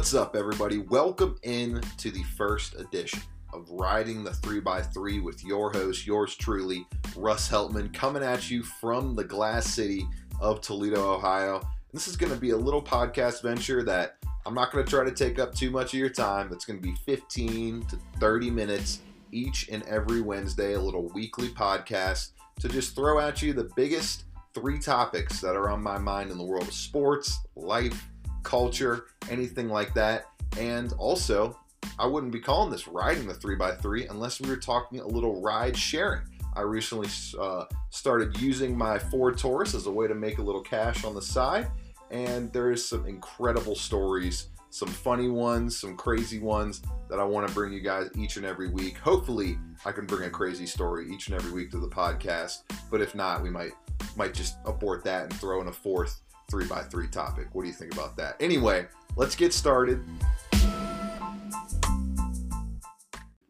What's up, everybody? Welcome in to the first edition of Riding the 3x3 with your host, yours truly, Russ Heltman, coming at you from the Glass City of Toledo, Ohio. And this is going to be a little podcast venture that I'm not going to try to take up too much of your time. It's going to be 15 to 30 minutes each and every Wednesday, a little weekly podcast to just throw at you the biggest three topics that are on my mind in the world of sports, life, culture, anything like that. And also, I wouldn't be calling this riding the 3x3 unless we were talking a little ride sharing. I recently uh, started using my Ford Taurus as a way to make a little cash on the side, and there is some incredible stories, some funny ones, some crazy ones that I want to bring you guys each and every week. Hopefully, I can bring a crazy story each and every week to the podcast, but if not, we might might just abort that and throw in a fourth three by three topic. What do you think about that? Anyway, let's get started.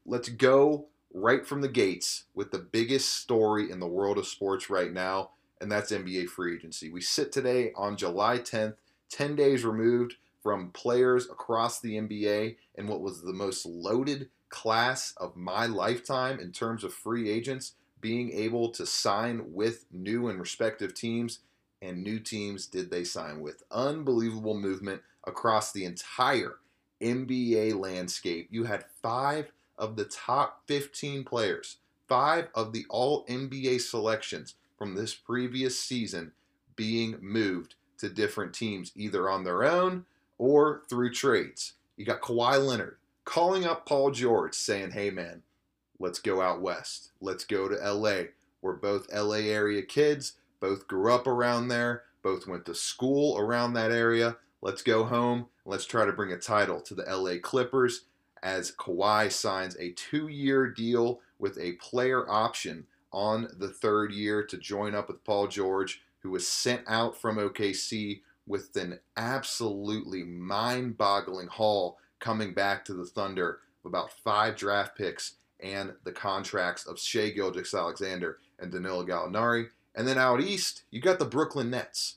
Let's go right from the gates with the biggest story in the world of sports right now, and that's NBA free agency. We sit today on July 10th, 10 days removed from players across the NBA and what was the most loaded class of my lifetime in terms of free agents being able to sign with new and respective teams and new teams did they sign with. Unbelievable movement across the entire NBA landscape. You had five of the top 15 players, five of the all NBA selections from this previous season being moved to different teams, either on their own or through trades. You got Kawhi Leonard calling up Paul George saying, hey man, let's go out west. Let's go to LA. We're both LA area kids both grew up around there, both went to school around that area. Let's go home. Let's try to bring a title to the LA Clippers as Kawhi signs a two year deal with a player option on the third year to join up with Paul George, who was sent out from OKC with an absolutely mind boggling haul coming back to the Thunder of about five draft picks and the contracts of Shai Gilgeous-Alexander and Danilo Gallinari. And then out east, you got the Brooklyn Nets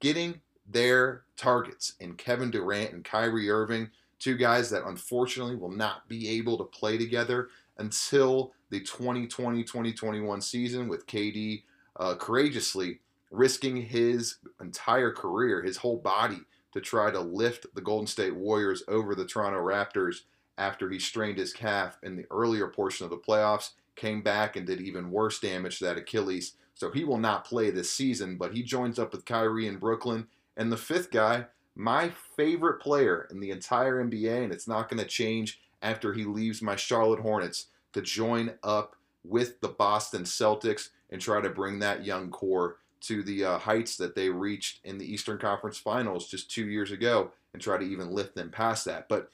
getting their targets in Kevin Durant and Kyrie Irving, two guys that unfortunately will not be able to play together until the 2020 2021 season, with KD uh, courageously risking his entire career, his whole body, to try to lift the Golden State Warriors over the Toronto Raptors after he strained his calf in the earlier portion of the playoffs, came back and did even worse damage to that Achilles so he will not play this season, but he joins up with Kyrie in Brooklyn. And the fifth guy, my favorite player in the entire NBA, and it's not going to change after he leaves my Charlotte Hornets to join up with the Boston Celtics and try to bring that young core to the uh, heights that they reached in the Eastern Conference Finals just two years ago and try to even lift them past that. But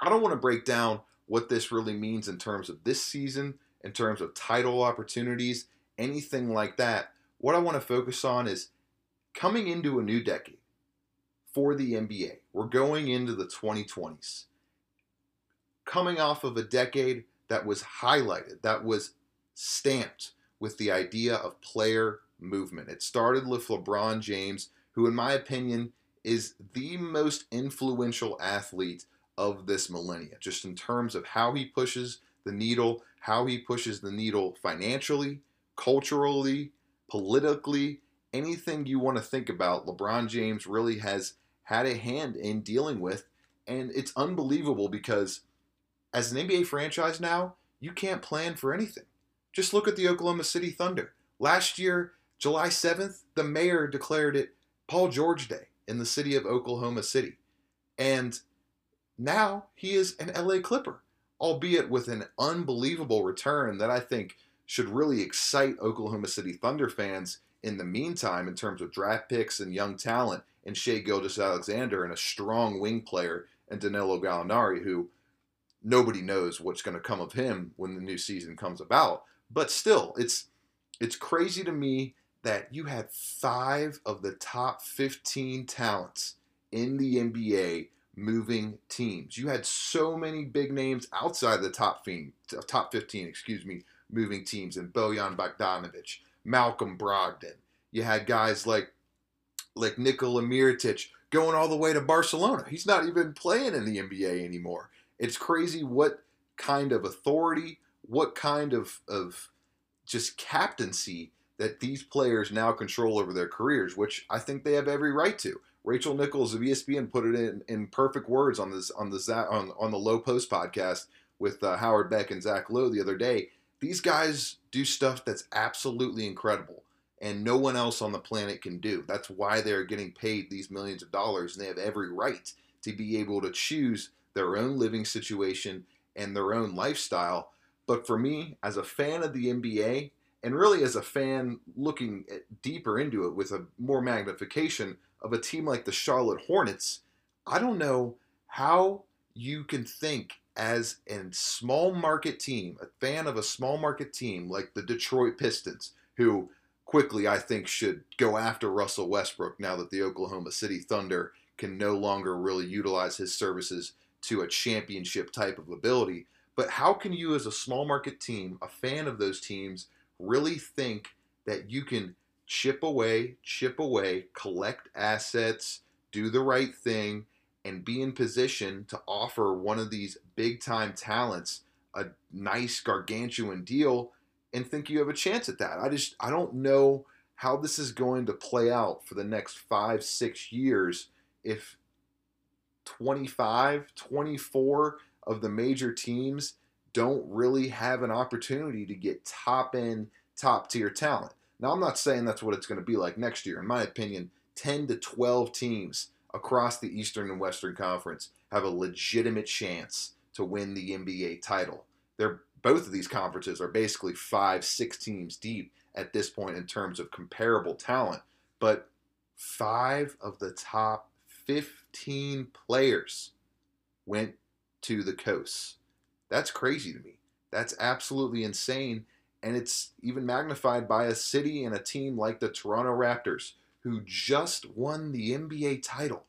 I don't want to break down what this really means in terms of this season, in terms of title opportunities, anything like that. What I want to focus on is coming into a new decade for the NBA. We're going into the 2020s. Coming off of a decade that was highlighted, that was stamped with the idea of player movement. It started with LeBron James, who, in my opinion, is the most influential athlete of this millennia, just in terms of how he pushes the needle, how he pushes the needle financially, culturally, politically, anything you want to think about, LeBron James really has had a hand in dealing with. And it's unbelievable because as an NBA franchise now, you can't plan for anything. Just look at the Oklahoma City Thunder. Last year, July 7th, the mayor declared it Paul George Day in the city of Oklahoma City. And now he is an LA Clipper, albeit with an unbelievable return that I think should really excite Oklahoma City Thunder fans in the meantime in terms of draft picks and young talent and Shai Gilgeous-Alexander and a strong wing player and Danilo Gallinari who nobody knows what's going to come of him when the new season comes about but still it's it's crazy to me that you had 5 of the top 15 talents in the NBA moving teams. You had so many big names outside the top 15, top 15, excuse me, moving teams and Bojan Bogdanovic, Malcolm Brogdon. You had guys like like Nikola Mirotic going all the way to Barcelona. He's not even playing in the NBA anymore. It's crazy what kind of authority, what kind of, of just captaincy that these players now control over their careers, which I think they have every right to. Rachel Nichols of ESPN put it in, in perfect words on this on the on, on the Lowe Post podcast with uh, Howard Beck and Zach Lowe the other day. These guys do stuff that's absolutely incredible and no one else on the planet can do. That's why they're getting paid these millions of dollars, and they have every right to be able to choose their own living situation and their own lifestyle. But for me, as a fan of the NBA, and really as a fan looking deeper into it with a more magnification of a team like the Charlotte Hornets, I don't know how you can think as a small market team, a fan of a small market team like the Detroit Pistons, who quickly, I think, should go after Russell Westbrook now that the Oklahoma City Thunder can no longer really utilize his services to a championship type of ability. But how can you, as a small market team, a fan of those teams, really think that you can chip away, chip away, collect assets, do the right thing, and be in position to offer one of these big time talents a nice gargantuan deal and think you have a chance at that. I just I don't know how this is going to play out for the next five, six years if 25, 24 of the major teams don't really have an opportunity to get top end, top tier talent. Now, I'm not saying that's what it's going to be like next year. In my opinion, 10 to 12 teams across the Eastern and Western Conference have a legitimate chance to win the NBA title. They're both of these conferences are basically five, six teams deep at this point in terms of comparable talent. But five of the top 15 players went to the coast. That's crazy to me. That's absolutely insane. And it's even magnified by a city and a team like the Toronto Raptors, who just won the NBA title.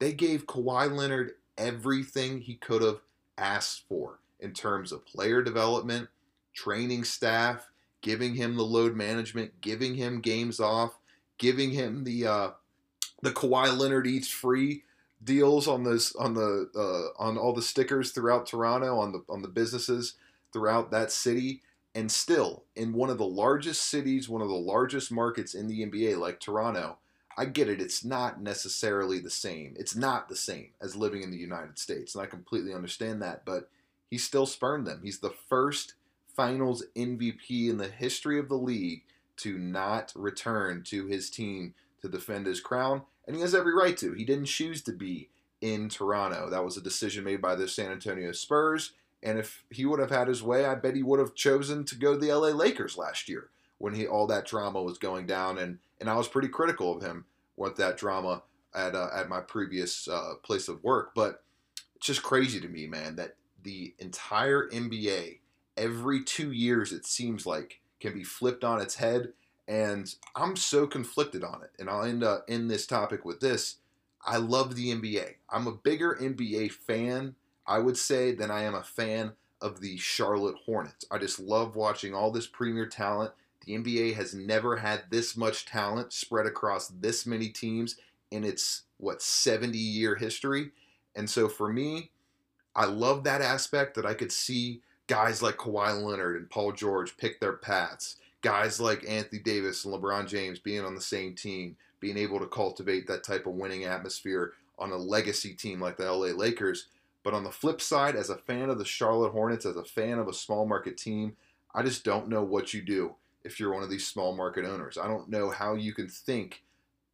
They gave Kawhi Leonard everything he could have asked for in terms of player development, training staff, giving him the load management, giving him games off, giving him the uh, the Kawhi Leonard eats free deals on this on the uh, on all the stickers throughout Toronto on the on the businesses throughout that city. And still in one of the largest cities one of the largest markets in the NBA like Toronto I get it it's not necessarily the same it's not the same as living in the United States and I completely understand that but he still spurned them. He's the first finals MVP in the history of the league to not return to his team to defend his crown, and he has every right to. He didn't choose to be in Toronto. That was a decision made by the San Antonio Spurs, and if he would have had his way, I bet he would have chosen to go to the LA Lakers last year when he all that drama was going down, and and I was pretty critical of him with that drama at uh, at my previous uh, place of work, but it's just crazy to me, man, that the entire NBA every two years, it seems like, can be flipped on its head. And I'm so conflicted on it. And I'll end up in this topic with this. I love the NBA. I'm a bigger NBA fan, I would say, than I am a fan of the Charlotte Hornets. I just love watching all this premier talent. The NBA has never had this much talent spread across this many teams in its, what, 70 year history. And so for me, I love that aspect that I could see guys like Kawhi Leonard and Paul George pick their paths. Guys like Anthony Davis and LeBron James being on the same team, being able to cultivate that type of winning atmosphere on a legacy team like the LA Lakers. But on the flip side, as a fan of the Charlotte Hornets, as a fan of a small market team, I just don't know what you do if you're one of these small market owners. I don't know how you can think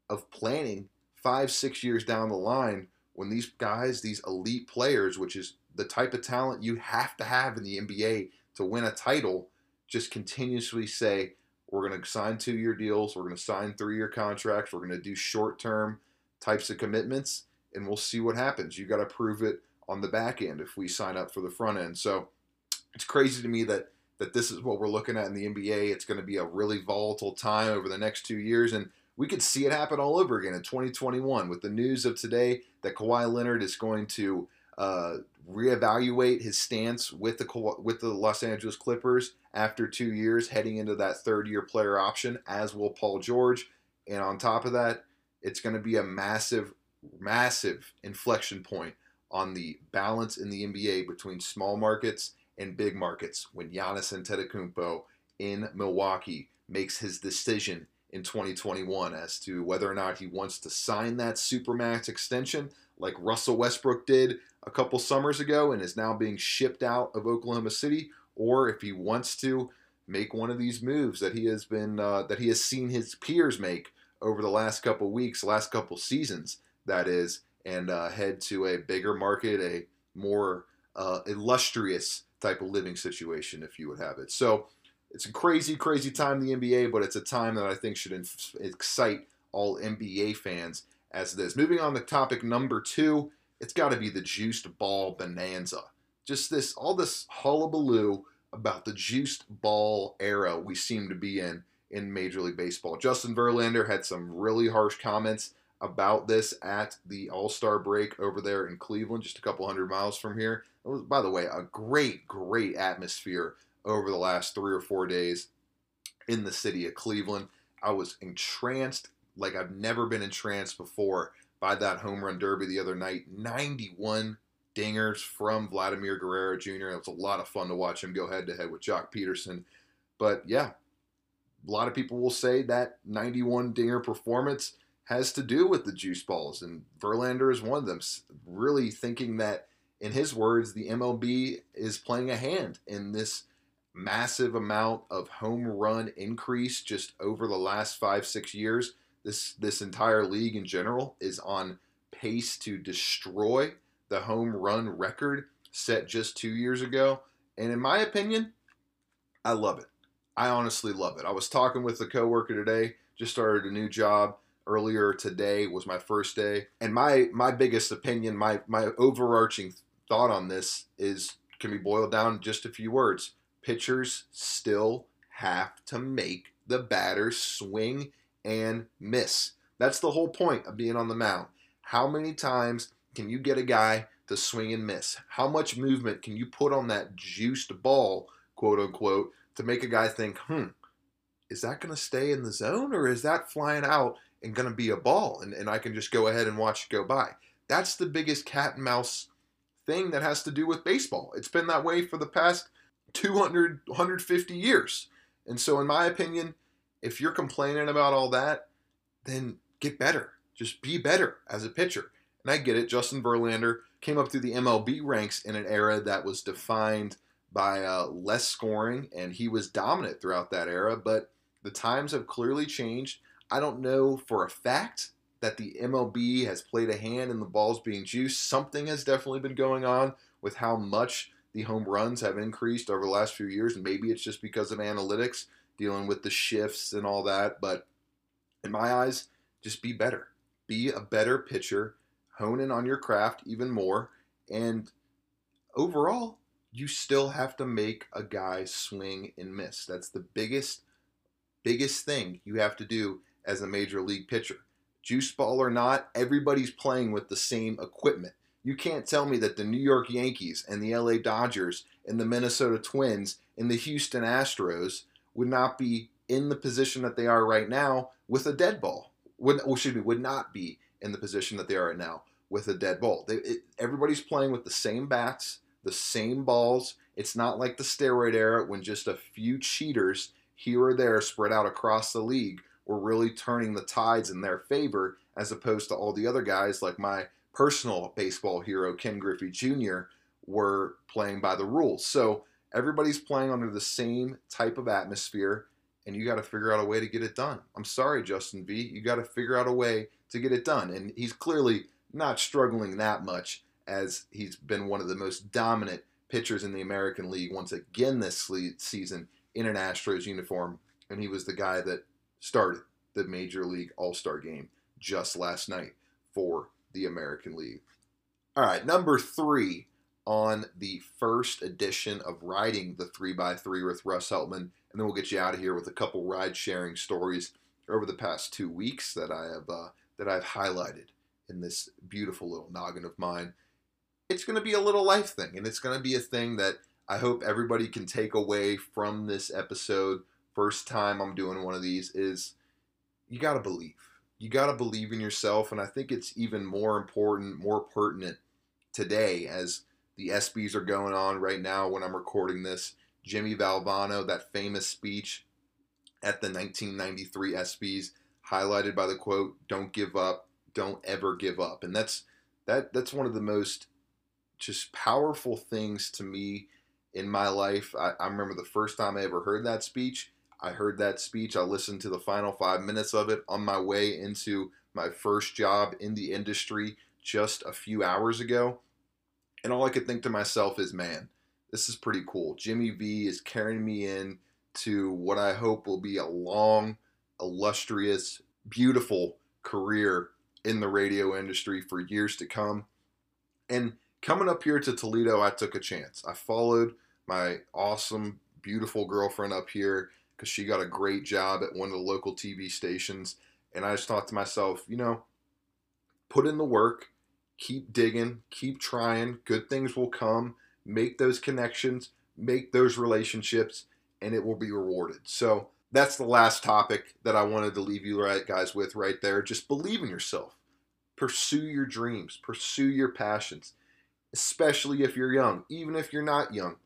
of planning five, six years down the line when these guys, these elite players, which is the type of talent you have to have in the NBA to win a title, just continuously say, we're going to sign two year deals, we're going to sign three year contracts, we're going to do short term types of commitments, and we'll see what happens. You got to prove it on the back end if we sign up for the front end. So it's crazy to me that that this is what we're looking at in the NBA. It's going to be a really volatile time over the next two years, and we could see it happen all over again in 2021 with the news of today that Kawhi Leonard is going to uh, reevaluate his stance with the with the Los Angeles Clippers after two years, heading into that third year player option, as will Paul George. And on top of that, it's going to be a massive massive inflection point on the balance in the NBA between small markets and big markets when Giannis Antetokounmpo in Milwaukee makes his decision in 2021 as to whether or not he wants to sign that supermax extension like Russell Westbrook did a couple summers ago and is now being shipped out of Oklahoma City, or if he wants to make one of these moves that he has been uh, that he has seen his peers make over the last couple weeks, last couple seasons, that is, and uh, head to a bigger market, a more uh, illustrious type of living situation, if you would have it. So it's a crazy, crazy time in the NBA, but it's a time that I think should inf- excite all NBA fans as it is. Moving on to topic number two, it's got to be the juiced ball bonanza. Just this, all this hullabaloo about the juiced ball era we seem to be in in Major League Baseball. Justin Verlander had some really harsh comments about this at the All Star break over there in Cleveland, just a couple hundred miles from here. It was, by the way, a great, great atmosphere over the last three or four days in the city of Cleveland. I was entranced like I've never been entranced before by that home run derby the other night. 91 dingers from Vladimir Guerrero Jr. It was a lot of fun to watch him go head to head with Joc Pederson. But yeah, a lot of people will say that 91 dinger performance has to do with the juice balls, and Verlander is one of them. Really thinking that, in his words, the MLB is playing a hand in this massive amount of home run increase just over the last five six years. This this entire league in general is on pace to destroy the home run record set just two years ago. And in my opinion, I love it. I honestly love it. I was talking with a coworker today, just started a new job earlier today was my first day. And my my biggest opinion my my overarching thought on this is can be boiled down just a few words? Pitchers still have to make the batter swing and miss. That's the whole point of being on the mound. How many times can you get a guy to swing and miss? How much movement can you put on that juiced ball quote unquote to make a guy think hmm is that going to stay in the zone or is that flying out and going to be a ball and, and I can just go ahead and watch it go by. That's the biggest cat and mouse thing that has to do with baseball. It's been that way for the past 200, 150 years. And so, in my opinion, if you're complaining about all that, then get better. Just be better as a pitcher. And I get it. Justin Verlander came up through the MLB ranks in an era that was defined by uh, less scoring, and he was dominant throughout that era. But the times have clearly changed. I don't know for a fact that the MLB has played a hand in the balls being juiced. Something has definitely been going on with how much the home runs have increased over the last few years. Maybe it's just because of analytics dealing with the shifts and all that. But in my eyes, just be better. Be a better pitcher. Hone in on your craft even more. And overall, you still have to make a guy swing and miss. That's the biggest, biggest thing you have to do as a major league pitcher. Juice ball or not, everybody's playing with the same equipment. You can't tell me that the New York Yankees and the LA Dodgers and the Minnesota Twins and the Houston Astros would not be in the position that they are right now with a dead ball. Would, well, excuse me, would not be in the position that they are right now with a dead ball. They, it, everybody's playing with the same bats, the same balls. It's not like the steroid era when just a few cheaters here or there spread out across the league were really turning the tides in their favor as opposed to all the other guys like my personal baseball hero Ken Griffey Jr. were playing by the rules. So everybody's playing under the same type of atmosphere and you got to figure out a way to get it done. I'm sorry Justin V, you got to figure out a way to get it done and he's clearly not struggling that much as he's been one of the most dominant pitchers in the American League once again this season in an Astros uniform and he was the guy that started the Major League All Star game just last night for the American League. All right, number three on the first edition of Riding the 3x3 with Russ Heltman. And then we'll get you out of here with a couple ride sharing stories over the past two weeks that I have uh, that I've highlighted in this beautiful little noggin of mine. It's going to be a little life thing, and it's going to be a thing that I hope everybody can take away from this episode first time I'm doing one of these is you got to believe. you got to believe in yourself. And I think it's even more important, more pertinent today as the ESPYs are going on right now when I'm recording this. Jimmy Valvano, that famous speech at the 1993 ESPYs, highlighted by the quote, "Don't give up, don't ever give up," and that's that. That's one of the most just powerful things to me in my life. I, I remember the first time I ever heard that speech. I heard that speech. I listened to the final five minutes of it on my way into my first job in the industry just a few hours ago. And all I could think to myself is, man, this is pretty cool. Jimmy V is carrying me in to what I hope will be a long, illustrious, beautiful career in the radio industry for years to come. And coming up here to Toledo, I took a chance. I followed my awesome, beautiful girlfriend up here because she got a great job at one of the local TV stations. And I just thought to myself, you know, put in the work, keep digging, keep trying. Good things will come. Make those connections, make those relationships, and it will be rewarded. So that's the last topic that I wanted to leave you guys with right there. Just believe in yourself. Pursue your dreams, pursue your passions, especially if you're young. Even if you're not young,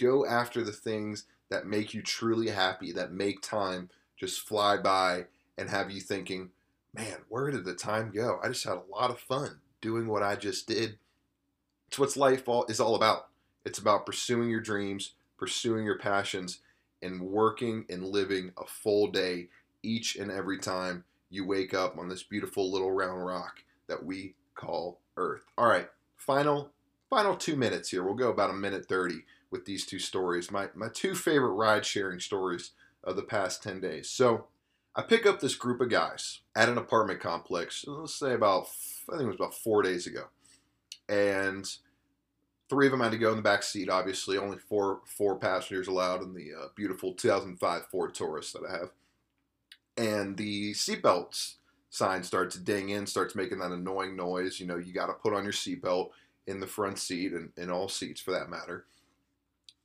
go after the things that make you truly happy, that make time just fly by and have you thinking, man, where did the time go? I just had a lot of fun doing what I just did. It's what life all, is all about. It's about pursuing your dreams, pursuing your passions, and working and living a full day each and every time you wake up on this beautiful little round rock that we call Earth. All right, final final two minutes here. We'll go about a minute 30 with these two stories. My, my two favorite ride sharing stories of the past 10 days. So I pick up this group of guys at an apartment complex, let's say about, I think it was about four days ago. And three of them had to go in the back seat, obviously. Only four four passengers allowed in the uh, beautiful 2005 Ford Taurus that I have. And the seatbelts sign starts ding in, starts making that annoying noise. You know, you got to put on your seatbelt in the front seat and in all seats for that matter.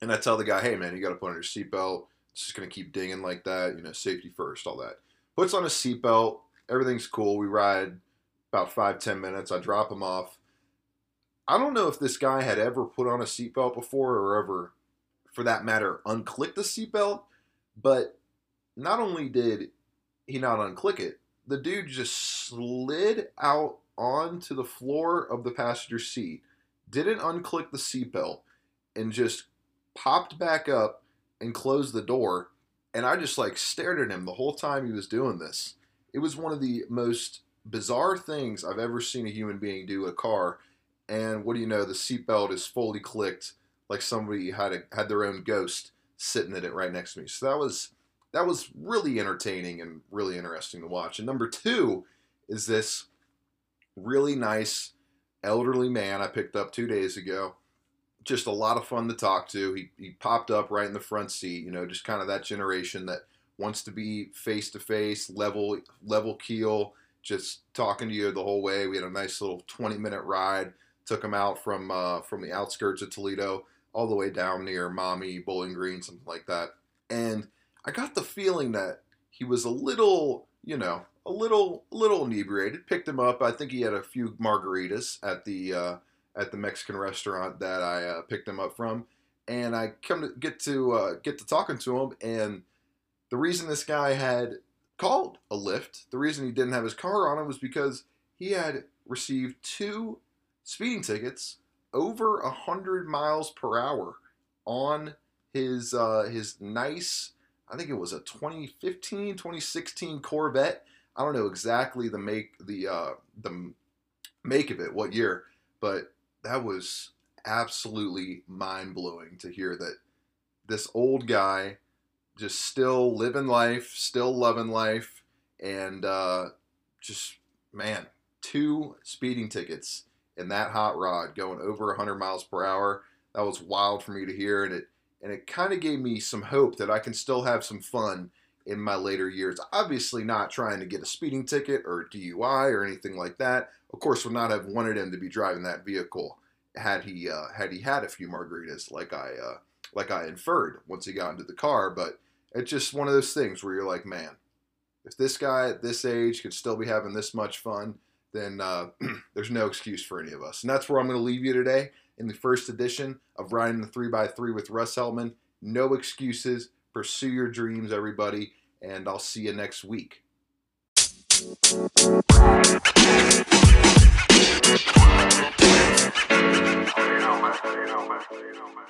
And I tell the guy, hey man, you got to put on your seatbelt. It's just gonna keep dinging like that. You know, safety first, all that. Puts on a seatbelt. Everything's cool. We ride about five ten minutes. I drop him off. I don't know if this guy had ever put on a seatbelt before or ever, for that matter, unclick the seatbelt. But not only did he not unclick it, the dude just slid out onto the floor of the passenger seat, didn't unclick the seatbelt, and just popped back up and closed the door. And I just like stared at him the whole time he was doing this. It was one of the most bizarre things I've ever seen a human being do a car. And what do you know? The seatbelt is fully clicked, like somebody had a, had their own ghost sitting in it right next to me. So that was that was really entertaining and really interesting to watch. And number two is this really nice elderly man I picked up two days ago just a lot of fun to talk to. He, he popped up right in the front seat, you know, just kind of that generation that wants to be face to face, level level keel, just talking to you the whole way. We had a nice little 20 minute ride. Took him out from uh, from the outskirts of Toledo all the way down near Maumee, Bowling Green, something like that. And I got the feeling that he was a little, you know, a little a little inebriated. Picked him up. I think he had a few margaritas at the uh, at the Mexican restaurant that I uh, picked him up from, and I come to get to uh, get to talking to him, and the reason this guy had called a Lyft, the reason he didn't have his car on him was because he had received two speeding tickets over a hundred miles per hour on his uh, his nice, I think it was a 2015, 2016 Corvette. I don't know exactly the make the uh, the make of it, what year, but that was absolutely mind blowing to hear that this old guy just still living life, still loving life, and uh, just man, two speeding tickets in that hot rod going over 100 miles per hour. That was wild for me to hear, and it and it kind of gave me some hope that I can still have some fun in my later years. Obviously, not trying to get a speeding ticket or DUI or anything like that. Of course, would not have wanted him to be driving that vehicle had he uh, had he had a few margaritas, like I uh, like I inferred once he got into the car. But it's just one of those things where you're like, man, If this guy at this age could still be having this much fun, then uh, there's no excuse for any of us. And that's where I'm going to leave you today in the first edition of Riding the 3x3 with Russ Heltman. No excuses. Pursue your dreams, everybody, and I'll see you next week. You know, man. You know, man. You know, man.